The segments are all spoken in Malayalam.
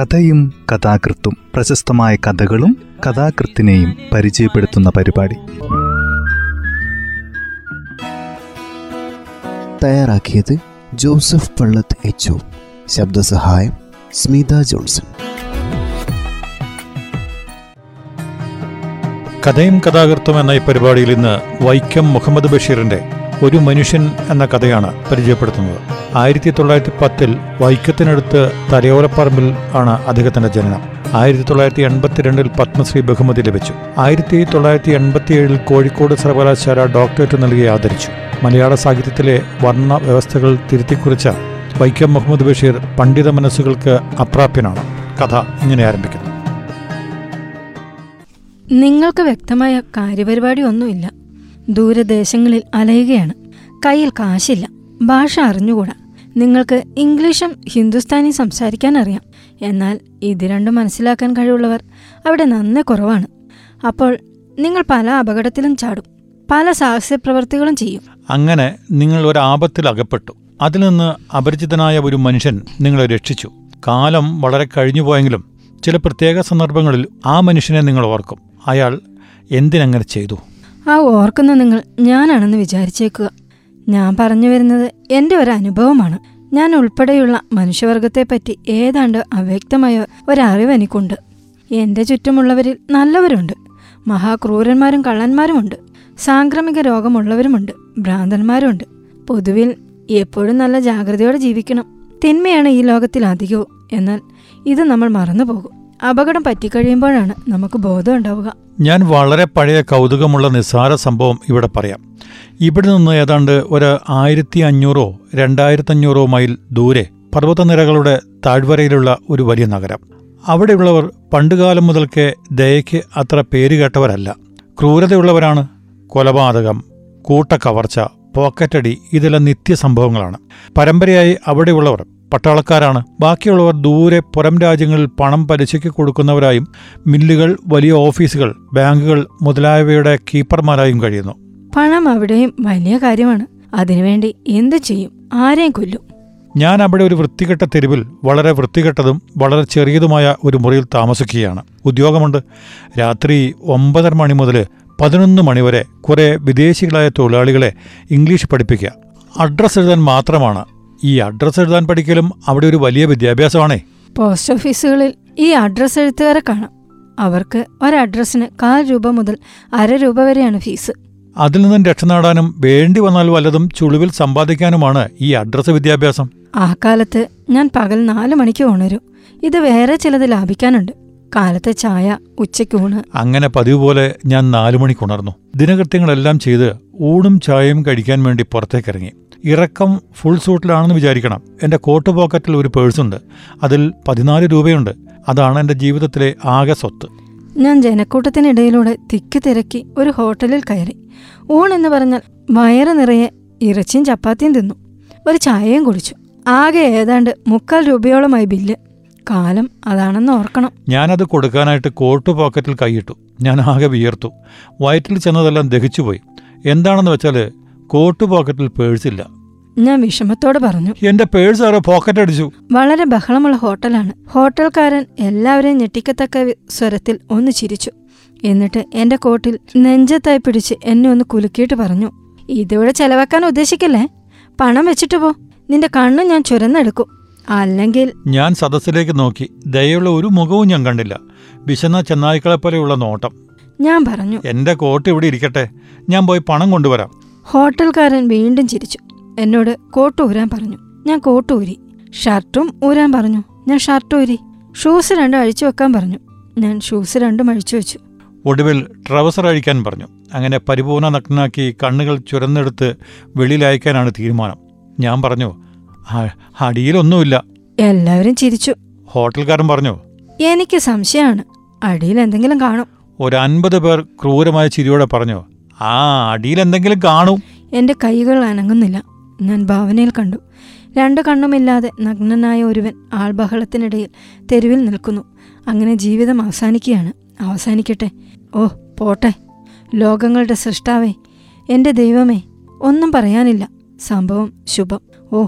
കഥയും കഥാകൃത്തും പ്രശസ്തമായ കഥകളും കഥാകൃത്തിനെയും പരിചയപ്പെടുത്തുന്ന പരിപാടി. തയ്യാറാക്കിയത് ജോസഫ് പള്ളത്ത് എച്ച് ശബ്ദസഹായം സ്മിത ജോൺസൺ. കഥയും കഥാകൃത്തും എന്ന ഈ പരിപാടിയിൽ ഇന്ന് വൈക്കം മുഹമ്മദ് ബഷീറിന്റെ ഒരു മനുഷ്യൻ എന്ന കഥയാണ് പരിചയപ്പെടുത്തുന്നത്. ആയിരത്തി തൊള്ളായിരത്തി പത്തിൽ വൈക്കത്തിനടുത്ത് തലയോലപ്പറമ്പിൽ ആണ് അദ്ദേഹത്തിന്റെ ജനനം. ആയിരത്തി തൊള്ളായിരത്തി എൺപത്തിരണ്ടിൽ പത്മശ്രീ ബഹുമതി ലഭിച്ചു. ആയിരത്തി തൊള്ളായിരത്തി എൺപത്തിയേഴിൽ കോഴിക്കോട് സർവകലാശാല ഡോക്ടറേറ്റ് നൽകി ആദരിച്ചു. മലയാള സാഹിത്യത്തിലെ വർണ വ്യവസ്ഥകൾ തിരുത്തിക്കുറിച്ച വൈക്കം മുഹമ്മദ് ബഷീർ പണ്ഡിത മനസ്സുകൾക്ക് അപ്രാപ്യനാണ്. കഥ ഇങ്ങനെ ആരംഭിക്കുന്നു. നിങ്ങൾക്ക് വ്യക്തമായ കാര്യപരിപാടി ഒന്നുമില്ല. ദൂരദേശങ്ങളിൽ അലയുകയാണ്. കയ്യിൽ കാശില്ല. ഭാഷ അറിഞ്ഞുകൂടാ. നിങ്ങൾക്ക് ഇംഗ്ലീഷും ഹിന്ദുസ്ഥാനി സംസാരിക്കാൻ അറിയാം. എന്നാൽ ഇത് രണ്ടും മനസ്സിലാക്കാൻ കഴിവുള്ളവർ അവിടെ നന്നേ കുറവാണ്. അപ്പോൾ നിങ്ങൾ പല അപകടത്തിലും ചാടും. പല സാഹസ്യപ്രവർത്തികളും ചെയ്യും. അങ്ങനെ നിങ്ങൾ ഒരു ആപത്തിൽ അകപ്പെട്ടു. അതിൽ നിന്ന് അപരിചിതനായ ഒരു മനുഷ്യൻ നിങ്ങളെ രക്ഷിച്ചു. കാലം വളരെ കഴിഞ്ഞുപോയെങ്കിലും ചില പ്രത്യേക സന്ദർഭങ്ങളിൽ ആ മനുഷ്യനെ നിങ്ങൾ ഓർക്കും. അയാൾ എന്തിനങ്ങനെ ചെയ്തു? ആ ഓർക്കുന്ന നിങ്ങൾ ഞാനാണെന്ന് വിചാരിച്ചേക്കുക. ഞാൻ പറഞ്ഞു വരുന്നത് എന്റെ ഒരു അനുഭവമാണ് ഞാൻ ഉൾപ്പെടെയുള്ള മനുഷ്യവർഗത്തെപ്പറ്റി ഏതാണ്ട് അവ്യക്തമായ ഒരറിവ് എനിക്കുണ്ട്. എന്റെ ചുറ്റുമുള്ളവരിൽ നല്ലവരുണ്ട്. മഹാക്രൂരന്മാരും കള്ളന്മാരുമുണ്ട്. സാംക്രമിക രോഗമുള്ളവരുമുണ്ട്. ഭ്രാന്തന്മാരുണ്ട് പൊതുവിൽ എപ്പോഴും നല്ല ജാഗ്രതയോടെ ജീവിക്കണം. തിന്മയാണ് ഈ ലോകത്തിൽ അധികവും. എന്നാൽ ഇത് നമ്മൾ മറന്നുപോകും. അപകടം പറ്റിക്കഴിയുമ്പോഴാണ് നമുക്ക് ബോധം ഉണ്ടാവുക. ഞാൻ വളരെ പഴയ കൗതുകമുള്ള നിസ്സാര സംഭവം ഇവിടെ പറയാം. ഇവിടെ നിന്ന് ഏതാണ്ട് ഒരു ആയിരത്തി അഞ്ഞൂറോ രണ്ടായിരത്തഞ്ഞൂറോ മൈൽ ദൂരെ പർവതനിരകളുടെ താഴ്വരയിലുള്ള ഒരു വലിയ നഗരം. അവിടെയുള്ളവർ പണ്ടുകാലം മുതൽക്കേ ദയയ്ക്ക് അത്ര പേരുകേട്ടവരല്ല ക്രൂരതയുള്ളവരാണ് കൊലപാതകം കൂട്ടക്കവർച്ച പോക്കറ്റടി ഇതെല്ലാം നിത്യസംഭവങ്ങളാണ്. പരമ്പരയായി അവിടെയുള്ളവർ പട്ടാളക്കാരാണ്. ബാക്കിയുള്ളവർ ദൂരെ പുറം രാജ്യങ്ങളിൽ പണം പലിശയ്ക്ക് കൊടുക്കുന്നവരായും മില്ലുകൾ വലിയ ഓഫീസുകൾ ബാങ്കുകൾ മുതലായവയുടെ കീപ്പർമാരായും കഴിയുന്നു. പണം അവിടെയും വലിയ കാര്യമാണ്. അതിനുവേണ്ടി എന്തു ചെയ്യും? ആരെയും കൊല്ലും? ഞാൻ അവിടെ ഒരു വൃത്തികെട്ട തെരുവിൽ വളരെ വൃത്തികെട്ടതും വളരെ ചെറിയതുമായ ഒരു മുറിയിൽ താമസിക്കുകയാണ്. ഉദ്യോഗമുണ്ട്. രാത്രി ഒമ്പതര മണി മുതൽ പതിനൊന്ന് മണിവരെ കുറെ വിദേശികളായ തൊഴിലാളികളെ ഇംഗ്ലീഷ് പഠിപ്പിക്കുക. അഡ്രസ്സ് എഴുതാൻ മാത്രമാണ് ഈ അഡ്രസ് എഴുതാൻ പഠിക്കലും അവിടെ ഒരു വലിയ വിദ്യാഭ്യാസമാണേ. പോസ്റ്റ് ഓഫീസുകളിൽ ഈ അഡ്രസ് എഴുത്തുകാരെ കാണാം. അവർക്ക് ഒരഡ്രസ്സിന് കാൽ രൂപ മുതൽ അര രൂപ വരെയാണ് ഫീസ് അതിൽ നിന്നും രക്ഷ നേടാനും വേണ്ടി വന്നാൽ വല്ലതും ചുളിവിൽ സമ്പാദിക്കാനുമാണ് ഈ അഡ്രസ് വിദ്യാഭ്യാസം. ആ കാലത്ത് ഞാൻ പകൽ നാലു മണിക്ക് ഉണരും. ഇത് വേറെ ചിലത് ലാഭിക്കാനുണ്ട്. കാലത്തെ ചായ ഉച്ചയ്ക്ക് ഊണ്. അങ്ങനെ പതിവ് പോലെ ഞാൻ നാലു മണിക്ക് ഉണർന്നു. ദിനകൃത്യങ്ങളെല്ലാം ചെയ്ത് ഊണും ചായയും കഴിക്കാൻ വേണ്ടി പുറത്തേക്കിറങ്ങി. ഇറക്കം ഫുൾ സൂട്ടിലാണെന്ന് വിചാരിക്കണം. എന്റെ കോട്ട് പോക്കറ്റിൽ ഒരു പേഴ്സുണ്ട് അതിൽ പതിനാല് രൂപയുണ്ട്. അതാണ് എന്റെ ജീവിതത്തിലെ ആകെ സ്വത്ത്. ഞാൻ ജനക്കൂട്ടത്തിനിടയിലൂടെ തിക്കി തിരക്കി ഒരു ഹോട്ടലിൽ കയറി. ഊൺ എന്ന് പറഞ്ഞാൽ വയറ് നിറയെ ഇറച്ചിയും ചപ്പാത്തിയും തിന്നു. ഒരു ചായയും കുടിച്ചു. ആകെ ഏതാണ്ട് മുക്കാൽ രൂപയോളമായി ബില്ല്. കാലം അതാണെന്ന് ഓർക്കണം. ഞാനത് കൊടുക്കാനായിട്ട് കോട്ട് പോക്കറ്റിൽ കൈയിട്ടു. ഞാൻ ആകെ വിയർത്തു. വയറ്റിൽ ചെന്നതെല്ലാം ദഹിച്ചുപോയി. എന്താണെന്ന് വെച്ചാൽ കോട്ട് പോക്കറ്റിൽ പേഴ്സില്ല ഞാൻ വിഷമത്തോട് പറഞ്ഞു. എന്റെ പേഴ്സ് ആരോ പോക്കറ്റ് അടിച്ചു. വളരെ ബഹളമുള്ള ഹോട്ടലാണ്. ഹോട്ടൽക്കാരൻ എല്ലാവരെയും ഞെട്ടിക്കത്തക്ക സ്വരത്തിൽ ഒന്ന് ചിരിച്ചു. എന്നിട്ട് എന്റെ കോട്ടിൽ നെഞ്ചത്തായി പിടിച്ച് എന്നെ ഒന്ന് കുലുക്കിയിട്ട് പറഞ്ഞു. ഇതിവിടെ ചെലവാക്കാൻ ഉദ്ദേശിക്കല്ലേ? പണം വെച്ചിട്ട് പോ. നിന്റെ കണ്ണ് ഞാൻ ചുരന്നെടുക്കും. അല്ലെങ്കിൽ ഞാൻ സദസ്സിലേക്ക് നോക്കി. ദയുള്ള ഒരു മുഖവും ഞാൻ കണ്ടില്ല. വിശന്ന ചെന്നായ്ക്കളെപ്പോലെയുള്ള നോട്ടം. ഞാൻ പറഞ്ഞു. എന്റെ കോട്ട് ഇവിടെ ഇരിക്കട്ടെ. ഞാൻ പോയി പണം കൊണ്ടുവരാം. ഹോട്ടൽക്കാരൻ വീണ്ടും ചിരിച്ചു. എന്നോട് കോട്ട് ഊരാൻ പറഞ്ഞു. ഞാൻ കോട്ട് ഊരി. ഷർട്ടും ഊരാൻ പറഞ്ഞു. ഞാൻ ഷർട്ട് ഊരി. ഷൂസ് രണ്ടും അഴിച്ചു വെക്കാൻ പറഞ്ഞു. ഞാൻ ഷൂസ് രണ്ടും അഴിച്ചു വെച്ചു. ഒടുവിൽ ട്രൗസർ അഴിക്കാൻ പറഞ്ഞു. അങ്ങനെ പരിപൂർണ നഗ്നാക്കി കണ്ണുകൾ ചുരന്നെടുത്ത് വെളിയിലയക്കാനാണ് തീരുമാനം. ഞാൻ പറഞ്ഞു "ആ- അടിയിലൊന്നുമില്ല. എല്ലാവരും ചിരിച്ചു. ഹോട്ടൽക്കാരൻ പറഞ്ഞു എനിക്ക് സംശയമാണ്. അടിയിൽ എന്തെങ്കിലും കാണും. ഒരു അൻപത് പേർ ക്രൂരമായ ചിരിയോടെ പറഞ്ഞു ആ അടിയിൽ എന്തെങ്കിലും കാണും. എന്റെ കൈകൾ അനങ്ങുന്നില്ല. ഞാൻ ഭാവനയിൽ കണ്ടു. രണ്ടു കണ്ണുമില്ലാതെ നഗ്നനായ ഒരുവൻ ആൾബഹളത്തിനിടയിൽ തെരുവിൽ നിൽക്കുന്നു. അങ്ങനെ ജീവിതം അവസാനിക്കുകയാണ്. അവസാനിക്കട്ടെ. ഓ പോട്ടെ. ലോകങ്ങളുടെ സൃഷ്ടാവേ എന്റെ ദൈവമേ ഒന്നും പറയാനില്ല. സംഭവം ശുഭം. ഓ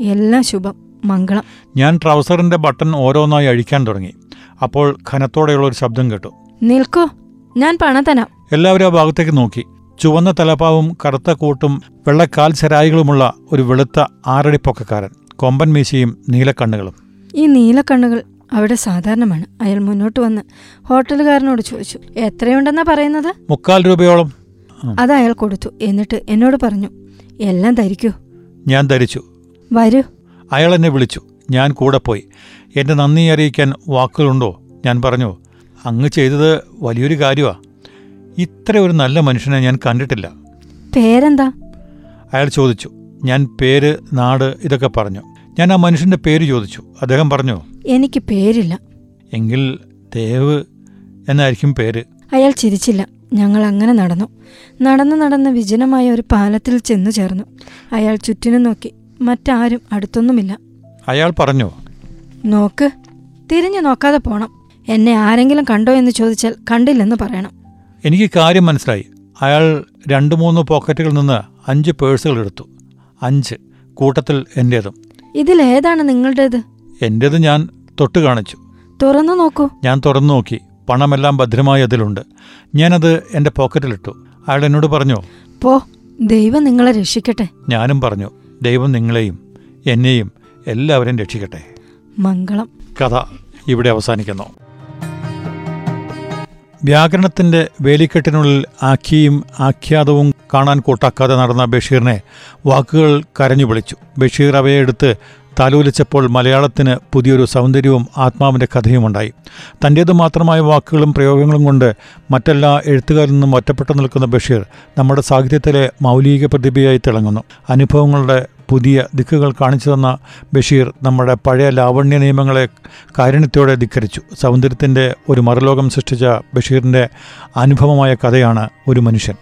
എല്ലാം ശുഭം. മംഗളം. ഞാൻ ട്രൗസറിന്റെ ബട്ടൺ ഓരോന്നായി അഴിക്കാൻ തുടങ്ങി. അപ്പോൾ ഖനത്തോടെയുള്ള ഒരു ശബ്ദം കേട്ടു. നിൽക്കോ. ഞാൻ പണം തരാം. എല്ലാവരും ആ ഭാഗത്തേക്ക് നോക്കി. ചുവന്ന തലപ്പാവും കറുത്ത കൂട്ടും വെള്ളക്കാൽ ചരായികളുമുള്ള ഒരു വെളുത്ത ആറടിപ്പൊക്കക്കാരൻ. കൊമ്പൻ മീശയും നീലക്കണ്ണുകളും ഈ നീലക്കണ്ണുകൾ അവിടെ സാധാരണമാണ്. അയാൾ മുന്നോട്ട് വന്ന് ഹോട്ടലുകാരനോട് ചോദിച്ചു എത്രയുണ്ടെന്നാ പറയുന്നത്? മുക്കാൽ രൂപയോളം. അത് അയാൾ കൊടുത്തു. എന്നിട്ട് എന്നോട് പറഞ്ഞു എല്ലാം ധരിക്കൂ. ഞാൻ ധരിച്ചു. വരൂ. അയാൾ എന്നെ വിളിച്ചു. ഞാൻ കൂടെ പോയി. എന്റെ നന്ദി അറിയിക്കാൻ വാക്കുകളുണ്ടോ? ഞാൻ പറഞ്ഞു അങ്ങ് ചെയ്തത് വലിയൊരു കാര്യമാ. ഇത്ര ഒരു നല്ല മനുഷ്യനെ ഞാൻ കണ്ടിട്ടില്ല. പേരെന്താ? അയാൾ ചോദിച്ചു. ഞാൻ പേര് നാട് ഇതൊക്കെ പറഞ്ഞു. ഞാൻ ആ മനുഷ്യന്റെ പേര് ചോദിച്ചു. അദ്ദേഹം പറഞ്ഞു? എനിക്ക് പേരില്ല. എങ്കിൽ ദേവ് എന്നായിരിക്കും പേര്. അയാൾ ചിരിച്ചില്ല. ഞങ്ങൾ അങ്ങനെ നടന്നു. നടന്നു നടന്ന് വിജനമായ ഒരു പാലത്തിൽ ചെന്നു ചേർന്നു. അയാൾ ചുറ്റിനും നോക്കി. മറ്റാരും അടുത്തൊന്നുമില്ല. അയാൾ പറഞ്ഞു? നോക്ക്. തിരിഞ്ഞു നോക്കാതെ പോണം. എന്നെ ആരെങ്കിലും കണ്ടോ എന്ന് ചോദിച്ചാൽ കണ്ടില്ലെന്ന് പറയണം. എനിക്ക് കാര്യം മനസ്സിലായി. അയാൾ രണ്ട് മൂന്ന് പോക്കറ്റുകളിൽ നിന്ന് അഞ്ച് പേഴ്സുകൾ എടുത്തു. അഞ്ച് കൂട്ടത്തിൽ എന്റേതും. ഇതിൽ ഏതാണ് നിങ്ങളുടേത്? എന്റേത് ഞാൻ തൊട്ട് കാണിച്ചു. തുറന്നു നോക്കൂ. ഞാൻ തുറന്നു നോക്കി. പണമെല്ലാം ഭദ്രമായി അതിലുണ്ട്. ഞാനത് എന്റെ പോക്കറ്റിലിട്ടു. അയാൾ എന്നോട് പറഞ്ഞു പോ ദൈവം നിങ്ങളെ രക്ഷിക്കട്ടെ. ഞാനും പറഞ്ഞു ദൈവം നിങ്ങളെയും എന്നെയും എല്ലാവരെയും രക്ഷിക്കട്ടെ. മംഗളം. കഥ ഇവിടെ അവസാനിക്കുന്നു. വ്യാകരണത്തിന്റെ വേലിക്കെട്ടിനുള്ളിൽ ആഖ്യയും ആഖ്യാതവും കാണാൻ കൂട്ടാക്കാതെ നടന്ന ബഷീറിനെ വാക്കുകൾ കരഞ്ഞു വിളിച്ചു. ബഷീർ അവയെ എടുത്ത് താലോലിച്ചപ്പോൾ മലയാളത്തിന് പുതിയൊരു സൗന്ദര്യവും ആത്മാവിന്റെ കഥയുമുണ്ടായി തന്റേത് മാത്രമായ വാക്കുകളും പ്രയോഗങ്ങളും കൊണ്ട് മറ്റെല്ലാ എഴുത്തുകാരിൽ നിന്നും ഒറ്റപ്പെട്ടു നിൽക്കുന്ന ബഷീർ നമ്മുടെ സാഹിത്യത്തിലെ മൗലിക പ്രതിഭയായി തിളങ്ങുന്നു. അനുഭവങ്ങളുടെ പുതിയ ദിക്കുകൾ കാണിച്ചു തന്ന ബഷീർ നമ്മുടെ പഴയ ലാവണ്യ നിയമങ്ങളെ കാരുണ്യത്തോടെ ധിക്കരിച്ചു. സൗന്ദര്യത്തിന്റെ ഒരു മറുലോകം സൃഷ്ടിച്ച ബഷീറിന്റെ അനുഭവമായ കഥയാണ് ഒരു മനുഷ്യൻ.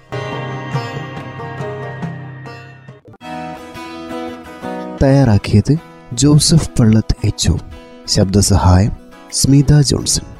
തയ്യാറാക്കിയത് ജോസഫ് പള്ളത്ത് എച്ച് ശബ്ദസഹായം സ്മിത ജോൺസൺ.